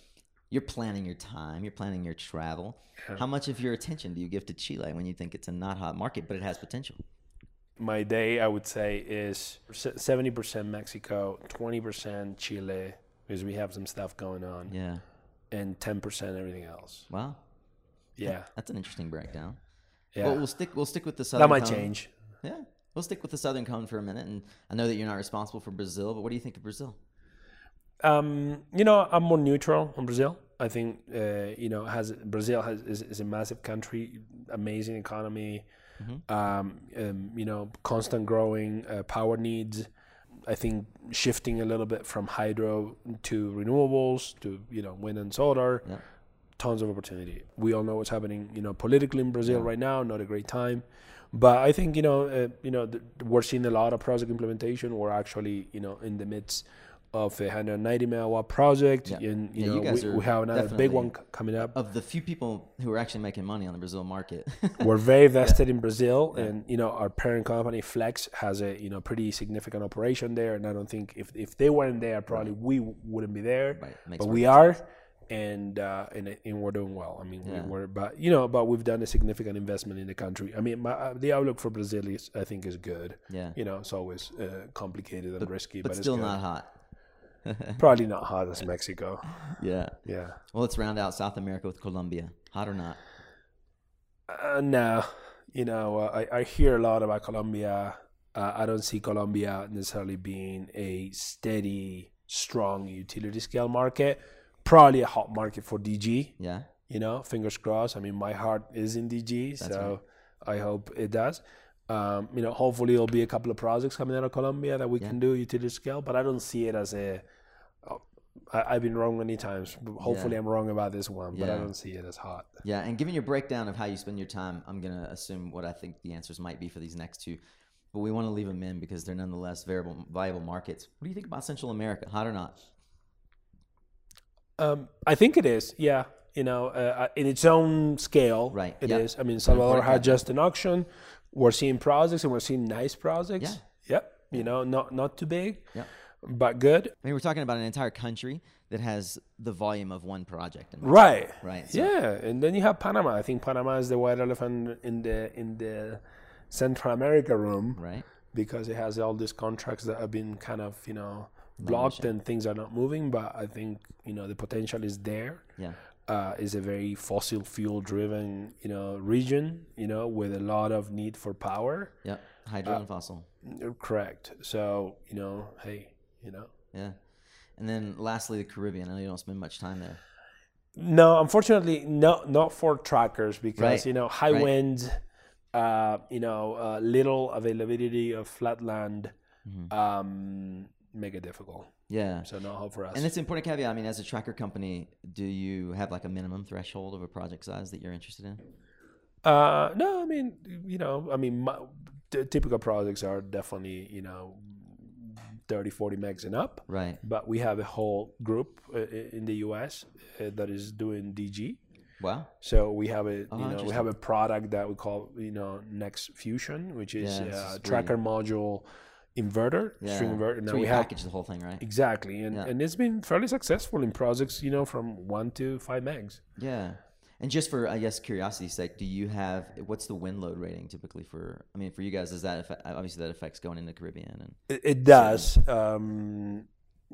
You're planning your time, you're planning your travel. How much of your attention do you give to Chile when you think it's a not hot market, but it has potential? My day I would say is seventy percent Mexico, twenty percent Chile because we have some stuff going on, Yeah. and ten percent everything else. Wow. Yeah, That's an interesting breakdown. yeah. Well, we'll stick we'll stick with the southern that might cone. change. Yeah. We'll stick with the southern cone for a minute and I know that you're not responsible for Brazil, but what do you think of Brazil? Um, you know, I'm more neutral on Brazil. I think uh, you know has Brazil has is, is a massive country, amazing economy. Um, um, you know, constant growing uh, power needs. I think shifting a little bit from hydro to renewables to you know wind and solar. Yeah. Tons of opportunity. We all know what's happening, you know, politically in Brazil right now. Not a great time, but I think you know, uh, you know, th- we're seeing a lot of project implementation. We're actually, you know, in the midst of a 190 megawatt project, Yeah. and you Yeah, you know, guys we, are we have another big one coming up. Of the few people who are actually making money on the Brazil market. we're very vested in Brazil, and you know our parent company Flex has a you know pretty significant operation there, and I don't think if if they weren't there, probably we wouldn't be there. Right. But we are, and uh, and and we're doing well. I mean, Yeah. we, we're but you know, but we've done a significant investment in the country. I mean, my, uh, the outlook for Brazil is I think is good. yeah. You know, it's always uh, complicated and risky, But but, still it's not hot. Probably not hot as Mexico. Yeah. Yeah. Well, let's round out South America with Colombia. Hot or not? Uh, no, you know, uh, I, I hear a lot about Colombia. Uh, I don't see Colombia necessarily being a steady, strong utility scale market. Probably a hot market for DG. Yeah. You know, fingers crossed. I mean, my heart is in DG, so I hope it does. Um, you know, hopefully there'll be a couple of projects coming out of Colombia that we Yeah. can do utility scale, but I don't see it as a. oh, I, I've been wrong many times. Hopefully, Yeah. I'm wrong about this one, but I don't see it as hot. Yeah, and given your breakdown of how you spend your time, I'm gonna assume what I think the answers might be for these next two, but we want to leave them in because they're nonetheless variable, viable markets. What do you think about Central America? Hot or not? Um, I think it is. Yeah, you know, uh, in its own scale, Right, It is. yeah. I mean, Salvador had just an auction. We're seeing projects, and we're seeing nice projects. Yeah. Yep. You know, not not too big, Yep. but good. I mean, we're talking about an entire country that has the volume of one project. In Right. Right, so- Yeah, and then you have Panama. I think Panama is the white elephant in the in the Central America room Right. because it has all these contracts that have been kind of you know blocked and things are not moving. But I think you know the potential is there. Yeah. Uh, is a very fossil fuel driven you know region you know with a lot of need for power yeah Hydro and fossil. correct so you know hey you know Yeah. And then lastly, the Caribbean. I know you don't spend much time there. no unfortunately no not for trackers because Right. you know high Right. winds uh, you know uh, little availability of flat land Mm-hmm. um, make it difficult Yeah. so no hope for us And it's an important caveat. I mean, as a tracker company, do you have like a minimum threshold of a project size that you're interested in? Uh, no, I mean, you know, I mean, my, the typical projects are definitely, you know, 30, 40 megs and up. Right. But we have a whole group uh, in the US uh, that is doing DG. Wow. So we have a, Oh, you know, we have a product that we call, you know, Next Fusion, which is Yeah, a is tracker module inverter, Yeah. string inverter. Now where we you have package the whole thing, right? exactly, and Yeah. and it's been fairly successful in projects, you know, from one to five megs. Yeah. And just for, I guess, curiosity's sake, do you have what's the wind load rating typically for? I mean, for you guys, is that affect, obviously that affects going into Caribbean and It, it does. Um,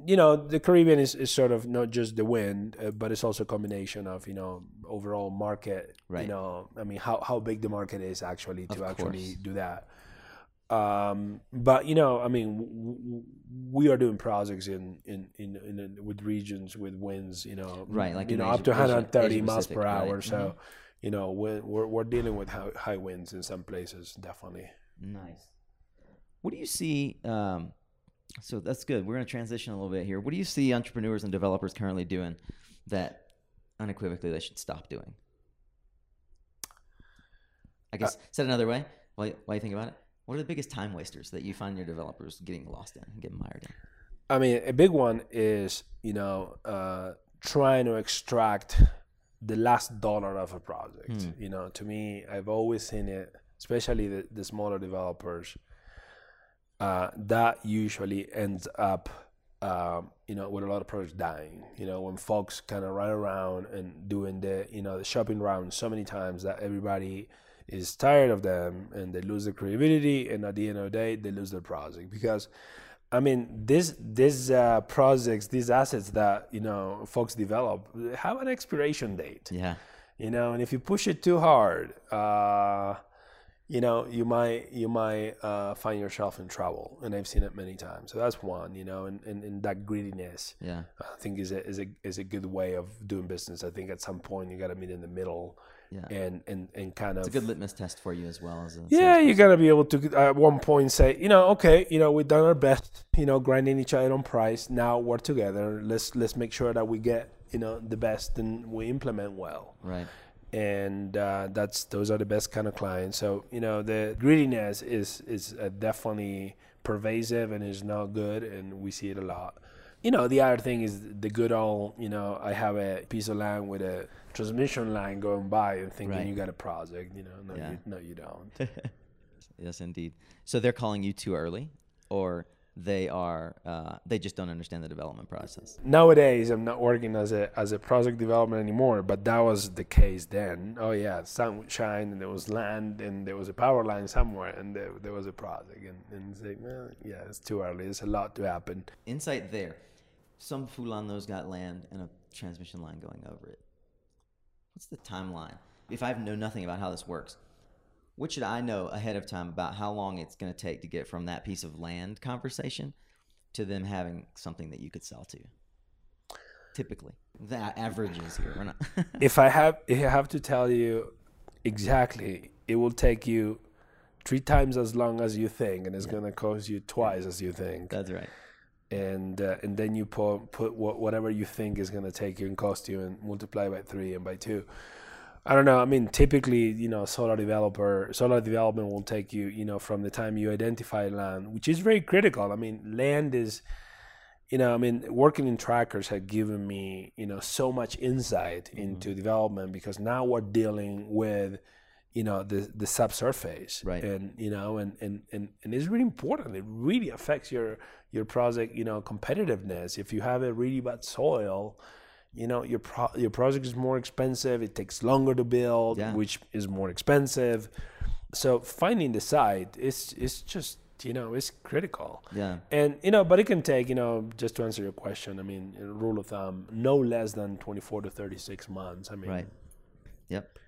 you know, the Caribbean is, is sort of not just the wind, uh, but it's also a combination of you know overall market. Right. You know, I mean, how how big the market is actually to actually do that. Um, but you know, I mean, w- w- we are doing projects in in, in in with regions with winds, you know, Right, like you know, Asia- up to 130 Asia miles Pacific, per right, hour. So, mhm. you know, we're, we're we're dealing with high, high winds in some places, definitely. Nice. What do you see? Um, so that's good. We're going to transition a little bit here. What do you see entrepreneurs and developers currently doing that unequivocally they should stop doing? I guess said another way. Why while you think about it, what are the biggest time wasters that you find your developers getting lost in and getting mired in? I mean, a big one is you know uh, trying to extract the last dollar of a project. Hmm. You know, to me, I've always seen it, especially the, the smaller developers. Uh, that usually ends up, um, you know, with a lot of projects dying. You know, when folks kind of run around and doing the, you know, the shopping round so many times that everybody is tired of them and they lose their credibility, and at the end of the day, they lose their project because I mean, this these uh, projects, these assets that you know folks develop have an expiration date. Yeah. You know, and if you push it too hard, uh, you know, you might you might uh, find yourself in trouble. And I've seen it many times. So that's one. You know, and, and, and that greediness, Yeah. I think is a is a is a good way of doing business. I think at some point you got to meet in the middle, Yeah. and and and kind of It's a good litmus test for you as well as a yeah, you salesperson. gotta be able to at one point say, you know, okay, you know, we've done our best, you know, grinding each other on price. Now we're together. Let's let's make sure that we get, you know, the best and we implement well. right. And uh, that's those are the best kind of clients. So you know, the greediness is is uh, definitely pervasive and is not good, and we see it a lot. You know, the other thing is the good old, you know, I have a piece of land with a transmission line going by and thinking Right. you got a project. You know, no, Yeah. you, no, you don't. yes, indeed. So they're calling you too early, or they are uh, they just don't understand the development process. nowadays I'm not working as a as a project development anymore, but that was the case then. Oh yeah, sun would shine and there was land and there was a power line somewhere and there, there was a project and, and it's like, well, yeah, it's too early. There's a lot to happen. Insight there. Some fulanos got land and a transmission line going over it. What's the timeline? If I know nothing about how this works, what should I know ahead of time about how long it's going to take to get from that piece of land conversation to them having something that you could sell to? Typically, the averages here. We're not. If I have if I have to tell you exactly, it will take you three times as long as you think, and it's gonna cost you twice as you think. That's right. And uh, and then you put put wha- whatever you think is going to take you and cost you and multiply by three and by two. I don't know. I mean, typically, you know, solar developer, solar development will take you, you know, from the time you identify land, which is very critical. I mean, land is, you know, I mean, working in trackers had given me, you know, so much insight into development because now we're dealing with, you know, the the subsurface, Right. And you know, and and and and it's really important. It really affects your your project, you know, competitiveness. If you have a really bad soil, you know, your pro- your project is more expensive. It takes longer to build, Yeah. which is more expensive. So finding the site is is just you know it's critical. Yeah. And you know, but it can take you know just to answer your question. I mean, rule of thumb, no less than twenty four to thirty six months. I mean, Right. Yep.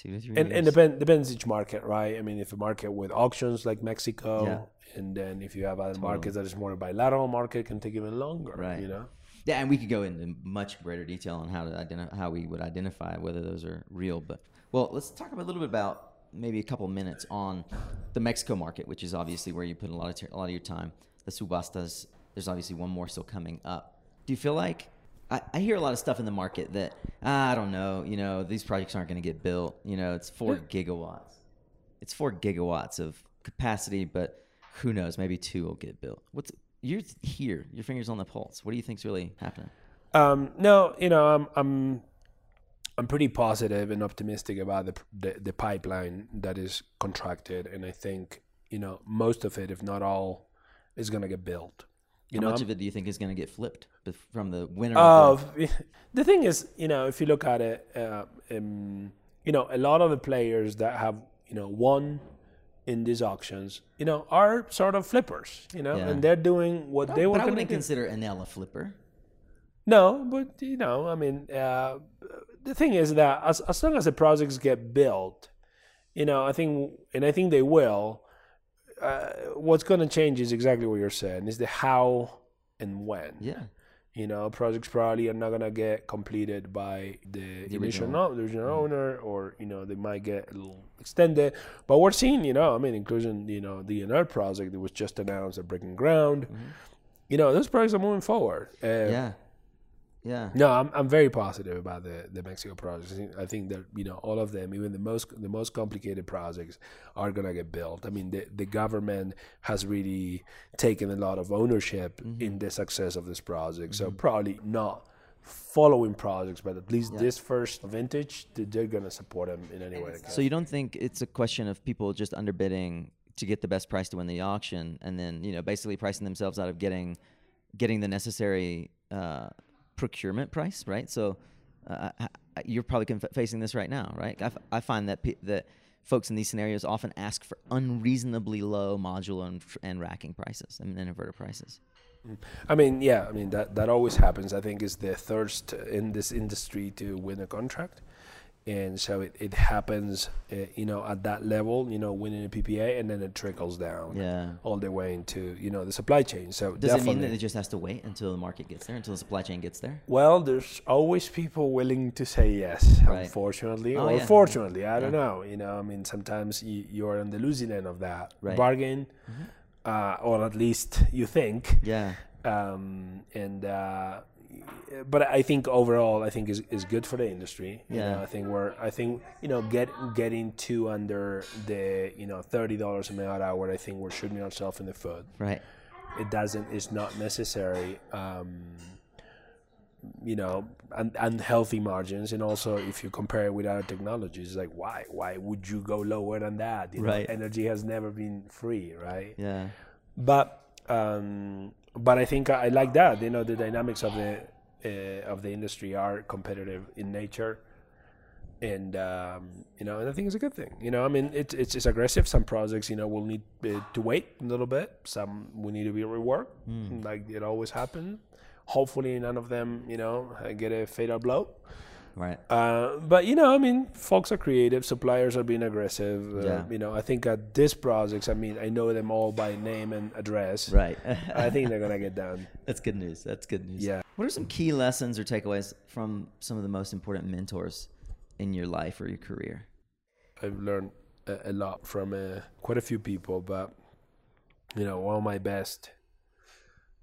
Two to three and, and depend, depends each market, right? I mean, if a market with auctions like Mexico, Yeah. and then if you have other markets that is more bilateral market, can take even longer, Right. You know, Yeah, and we could go into much greater detail on how to identify how we would identify whether those are real. But well, let's talk a little bit about maybe a couple minutes on the Mexico market, which is obviously where you put a lot of ter- a lot of your time. The subastas. There's obviously one more still coming up. Do you feel like I, I hear a lot of stuff in the market that ah, I don't know, you know, these projects aren't going to get built. You know, it's four gigawatts. It's four gigawatts of capacity, but who knows? Maybe two will get built. What's you're here? Your fingers on the pulse. What do you think's really happening? um, no, you know, I'm I'm I'm pretty positive and optimistic about the, the the pipeline that is contracted, and I think you know most of it, if not all, is going to get built. You How know, much I'm- of it do you think is going to get flipped from the winner? Uh, of the, the thing is, you know, if you look at it, uh, um, you know, a lot of the players that have, you know, won in these auctions, you know, are sort of flippers, you know, Yeah. and they're doing what they were but I going to wouldn't do. consider Enel a flipper. No, but you know, I mean, uh, the thing is that as as long as the projects get built, you know, I think, and I think they will. Uh, what's going to change is exactly what you're saying is the how and when. Yeah. You know, projects probably are not gonna get completed by the, The initial original. no, the original owner, or you know, they might get a little extended. But we're seeing, you know, I mean, including you know the NR project that was just announced at Breaking Ground. You know, those projects are moving forward. Uh, Yeah. Yeah. no, I'm I'm very positive about the the Mexico projects. I think, that you know all of them, even the most the most complicated projects, are gonna get built. I mean, the the government has really taken a lot of ownership in the success of this project. So probably not following projects, but at least Yeah. this first vintage, they- they're gonna support them in any way. So you don't think it's a question of people just underbidding to get the best price to win the auction, and then you know basically pricing themselves out of getting getting the necessary uh, procurement price, right? So uh, you're probably conf- facing this right now, right? I, f- I find that that folks in these scenarios often ask for unreasonably low module and, and racking prices and inverter prices. I mean, yeah, I mean that that always happens. I think is the thirst in this industry to win a contract, and so it, it happens, uh, you know, at that level, you know, winning a PPA, and then it trickles down Yeah. all the way into you know the supply chain. So Does it mean that it just has to wait until the market gets there, until the supply chain gets there? well, there's always people willing to say yes. Right. Unfortunately, Oh, or yeah. fortunately, I don't know. You know, I mean, sometimes you, you're on the losing end of that Right. bargain, uh, or at least you think. Yeah. um, and uh, but I think overall, I think is is good for the industry. You Yeah. know, I think we're I think you know get getting to under the you know thirty dollars a megawatt hour. I think we're shooting ourselves in the foot. Right. It doesn't. It's not necessary. Um, you know, un- unhealthy margins, and also if you compare it with other technologies, like why why would you go lower than that? You know, Right. energy has never been free, right? Yeah. but um, but I think I like that. You know, the dynamics of the uh, of the industry are competitive in nature, and um, you know, and I think it's a good thing. You know, I mean, it's it's, it's aggressive. Some projects, you know, will need uh, to wait a little bit. Some will need to be reworked, like it always happens. Hopefully, none of them, you know, get a fatal blow. Right. Uh, but you know, I mean, folks are creative. Suppliers are being aggressive. Uh, Yeah. You know, I think at this projects, I mean, I know them all by name and address. Right. I think they're gonna get done. That's good news. That's good news. Yeah. What are some key lessons or takeaways from some of the most important mentors in your life or your career? I've learned a, a lot from uh, quite a few people, but you know, one of my best,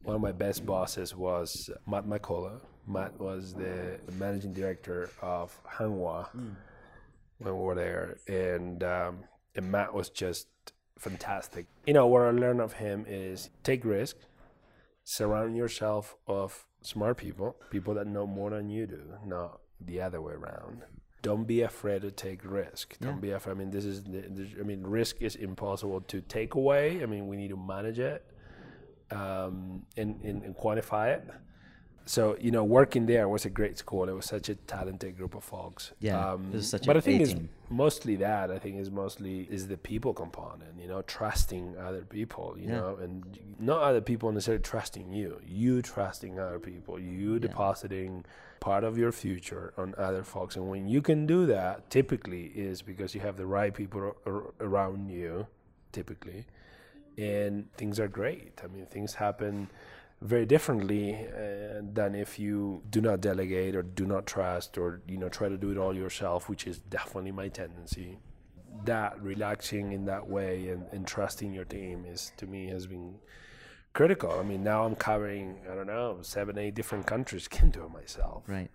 one of my best bosses was Matt McCullough. Matt was the managing director of Hanwha when we were there, and um, and Matt was just fantastic. You know, what I learned of him is take risk, surround yourself of smart people, people that know more than you do, not the other way around. Don't be afraid to take risk. Don't Yeah. be afraid. I mean, this is. this- I mean, risk is impossible to take away. I mean, we need to manage it um, and, and, and quantify it. So you know, working there was a great school. It was such a talented group of folks. Yeah, um, it was such but I think it's mostly that. I think is mostly is the people component. You know, trusting other people. You Yeah. know, and not other people necessarily trusting you. You trusting other people. You depositing part of your future on other folks. And when you can do that, typically is because you have the right people ar- around you. Typically, and things are great. I mean, things happen very differently uh, than if you do not delegate or do not trust or you know try to do it all yourself, which is definitely my tendency. That relaxing in that way and, and trusting your team is to me has been critical. I mean, now I'm covering I don't know seven, eight different countries. Can do it myself Right.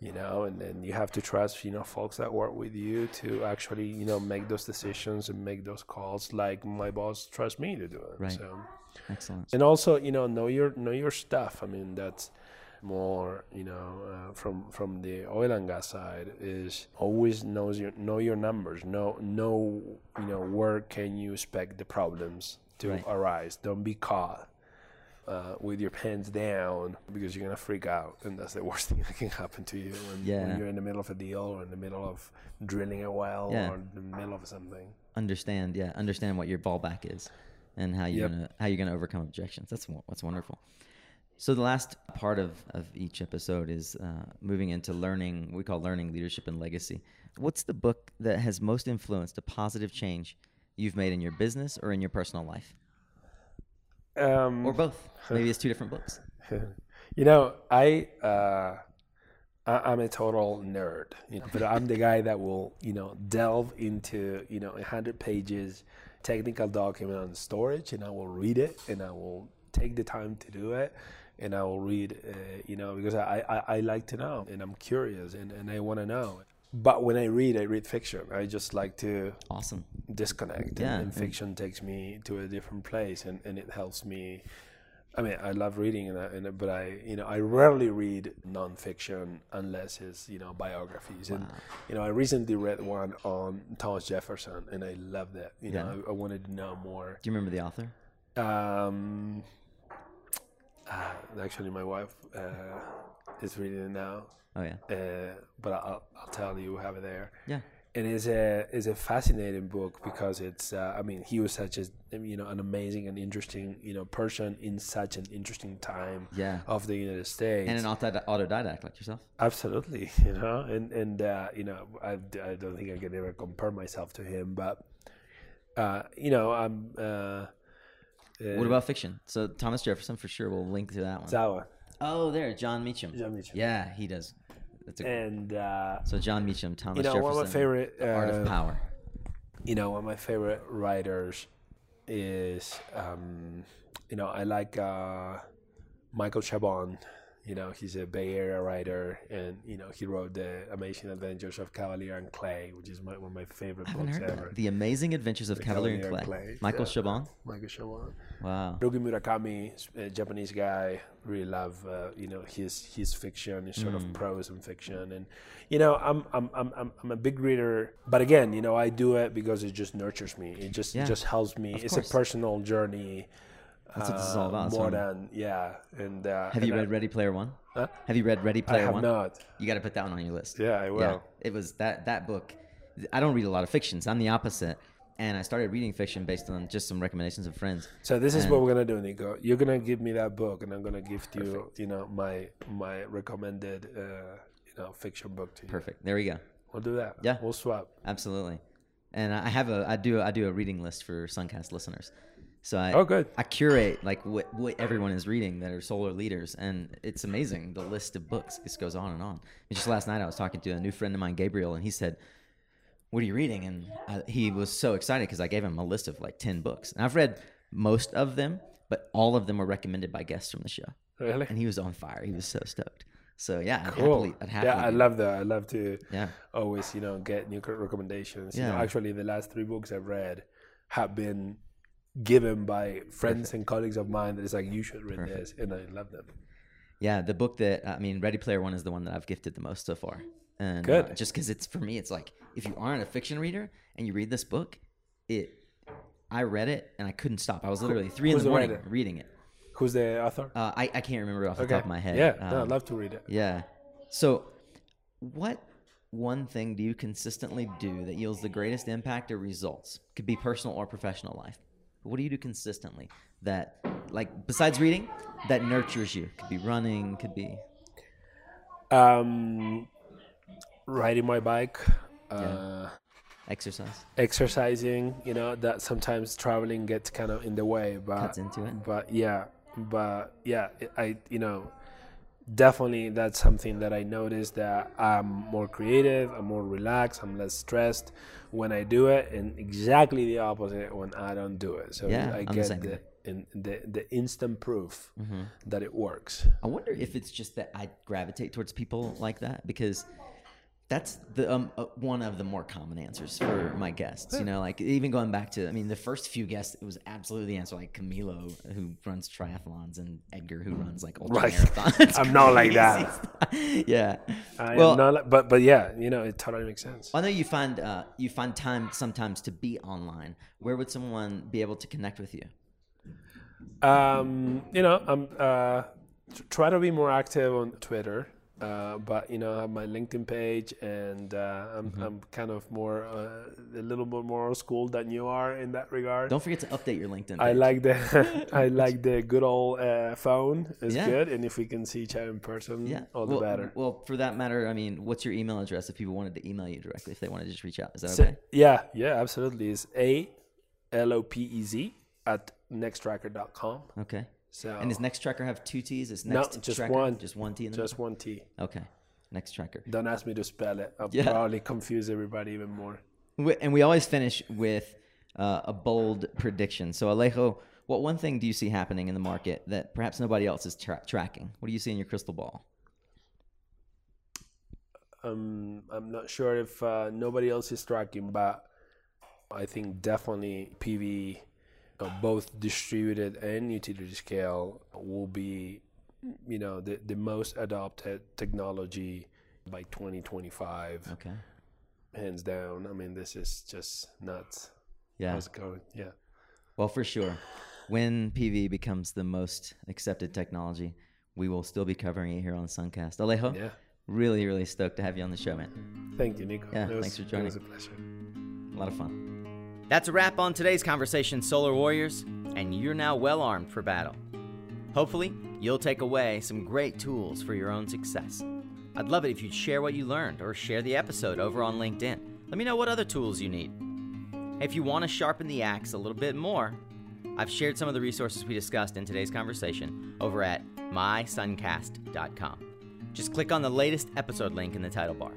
You know and then you have to trust you know folks that work with you to actually you know make those decisions and make those calls like my boss trusts me to do it Right. so Excellent. and also you know know your know your stuff i mean that's more you know uh, from from the oil and gas side is always knows your know your numbers know know you know where can you expect the problems to Right. arise don't be caught uh, with your pants down because you're gonna freak out, and that's the worst thing that can happen to you when, Yeah. when you're in the middle of a deal or in the middle of drilling a well Yeah. or in the middle of something. Understand. Yeah. Understand what your fallback is, and how you're Yep. gonna how you're gonna overcome objections. That's what's wonderful. So the last part of, of each episode is uh, moving into learning. We call learning, leadership, and legacy. What's the book that has most influenced a positive change you've made in your business or in your personal life, Um, or both? Maybe it's two different books. you know, I, uh, I I'm a total nerd, you know, but I'm the guy that will, you know, delve into, you know, a hundred pages technical document on storage, and I will read it, and I will take the time to do it, and I will read, uh, you know, because I, I, I like to know, and I'm curious, and, and I want to know. But when I read, I read fiction. I just like to Awesome. disconnect, Yeah, and, and- fiction takes me to a different place, and, and it helps me. I mean, I love reading, and, I, and but I, you know, I rarely read nonfiction unless it's you know biographies. And you know, I recently read one on Thomas Jefferson, and I loved it. You know, I, I wanted to know more. Do you remember the author? Um, uh, actually, my wife uh, is reading it now, Oh yeah. uh, but I'll, I'll tell you, have it there Yeah. and it's a it's a fascinating book because it's uh, I mean he was such a you know an amazing and interesting you know person in such an interesting time Yeah. of the United States And an autodidact like yourself. absolutely you know and and uh, you know I, I don't think I can ever compare myself to him but uh, you know I'm uh, What about fiction? So Thomas Jefferson for sure. We'll link to that one. Zawa Oh, there, Jon Meacham. Jon Meacham. Yeah, he does. That's a, and uh, so Jon Meacham, Thomas you know Jefferson. one of my favorite The Art of uh, Power. you know, one of my favorite writers is, um, you know, I like uh, Michael Chabon. You know, he's a Bay Area writer, and you know, he wrote the Amazing Adventures of Kavalier and Clay, which is my, one of my favorite books ever. that. The Amazing Adventures of The Kavalier and Kavalier Clay. and Clay, Michael yeah. Chabon. Michael Chabon. Wow. Haruki Murakami, a Japanese guy, really love uh, you know his his fiction, his sort Mm. of prose and fiction, and you know I'm I'm I'm I'm I'm a big reader, but again, you know I do it because it just nurtures me. It just Yeah. it just helps me. Of it's course. a personal journey. That's what this is all uh, about. More than yeah, and uh, Have you and I- read Ready Player One? Huh? Have you read Ready I Player have One? not. You got to put that one on your list. Yeah, I will. Yeah, it was that that book. I don't read a lot of fictions. I'm the opposite, and I started reading fiction based on just some recommendations of friends. So this is And- what we're gonna do, Nico. You're gonna give me that book, and I'm gonna give you, you know, my my recommended, uh, you know, fiction book to you. Perfect. There we go. We'll do that. Yeah. we'll swap. Absolutely. And I have a I do I do a reading list for Suncast listeners. So I Oh, good. I curate like what what everyone is reading that are solar leaders, and it's amazing. The list of books just goes on and on. And just last night I was talking to a new friend of mine, Gabriel, and he said, "What are you reading?" And I, he was so excited because I gave him a list of like ten books, and I've read most of them, but all of them were recommended by guests from the show, Really? and he was on fire. He was so stoked. So yeah, I'd Cool. happily, I'd happily yeah, I love that. I love to Yeah. always, you know, get new recommendations. You know, Yeah. actually, the last three books I've read have been given by friends and colleagues of mine that is like, you should read Perfect. this, and I love them. Yeah, the book that I mean, Ready Player One is the one that I've gifted the most so far. And Good. uh, just because it's for me, it's like if you aren't a fiction reader and you read this book, it. I read it and I couldn't stop. I was literally three in the the morning writer? reading it. Who's the author? Uh, I I can't remember off the top of my head. Yeah, no, I'd Um, love to read it. yeah. So, what one thing do you consistently do that yields the greatest impact or results? Could be personal or professional life. But what do you do consistently that, like, besides reading, that nurtures you? Could be running. Could be Um, riding my bike, uh, exercise. exercising. You know, that sometimes traveling gets kind of in the way, but Cuts into it. But yeah, but yeah, I you know definitely that's something that I noticed that I'm more creative, I'm more relaxed, I'm less stressed when I do it, and exactly the opposite when I don't do it. So Yeah, I the get same the in, the the instant proof Mm-hmm. that it works. I wonder if it's just that I gravitate towards people like that because that's the um, uh, one of the more common answers for my guests. You know, like even going back to, I mean, the first few guests, it was absolutely the answer. Like Camilo, who runs triathlons, and Edgar, who runs like ultra Right. marathons. I'm not like that. stuff. yeah. I well, am not, like- but but yeah, you know, it totally makes sense. I know you find uh, you find time sometimes to be online. Where would someone be able to connect with you? Um, you know, I'm uh, try to be more active on Twitter. Uh, but you know, I have my LinkedIn page, and uh, I'm Mm-hmm. I'm kind of more uh, a little bit more old school than you are in that regard. Don't forget to update your LinkedIn. I like the I like the good old uh, phone. It's Yeah. good, and if we can see each other in person, Yeah. all well, the better. Well, for that matter, I mean, what's your email address if people wanted to email you directly if they wanted to just reach out? Is that So- okay? yeah, yeah, absolutely. It's a L O P E Z at nextracker.com. Okay. So And does Nextracker have two T's? Is no, Next just Tracker one, Just one T in the just middle? one T. Okay. Nextracker. Don't ask me to spell it. I'll Yeah. probably confuse everybody even more. And we always finish with uh, a bold prediction. So Alejo, what one thing do you see happening in the market that perhaps nobody else is tra- tracking? What do you see in your crystal ball? Um, I'm not sure if uh, nobody else is tracking, but I think definitely PV, both distributed and utility scale, will be, you know, the, the most adopted technology by 2025, Okay. hands down. I mean, this is just nuts. Yeah. How's it going? Yeah. Well, for sure. When PV becomes the most accepted technology, we will still be covering it here on Suncast. Alejo, Yeah. really, really stoked to have you on the show, man. Thank you, Nico. Yeah, thanks for joining. It was a pleasure. A lot of fun. That's a wrap on today's conversation, Solar Warriors, and you're now well armed for battle. Hopefully, you'll take away some great tools for your own success. I'd love it if you'd share what you learned or share the episode over on LinkedIn. Let me know what other tools you need. If you want to sharpen the axe a little bit more, I've shared some of the resources we discussed in today's conversation over at mysuncast.com. Just click on the latest episode link in the title bar.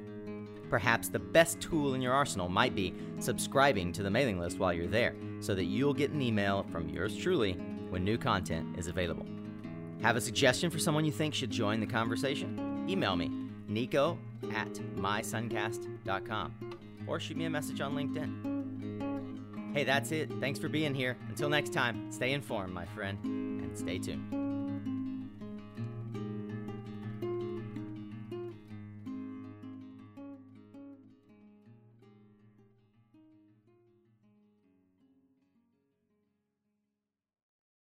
Perhaps the best tool in your arsenal might be subscribing to the mailing list while you're there so that you'll get an email from yours truly when new content is available. Have a suggestion for someone you think should join the conversation? Email me, nico at mysuncast.com, or shoot me a message on LinkedIn. Hey, that's it. Thanks for being here. Until next time, stay informed, my friend, and stay tuned.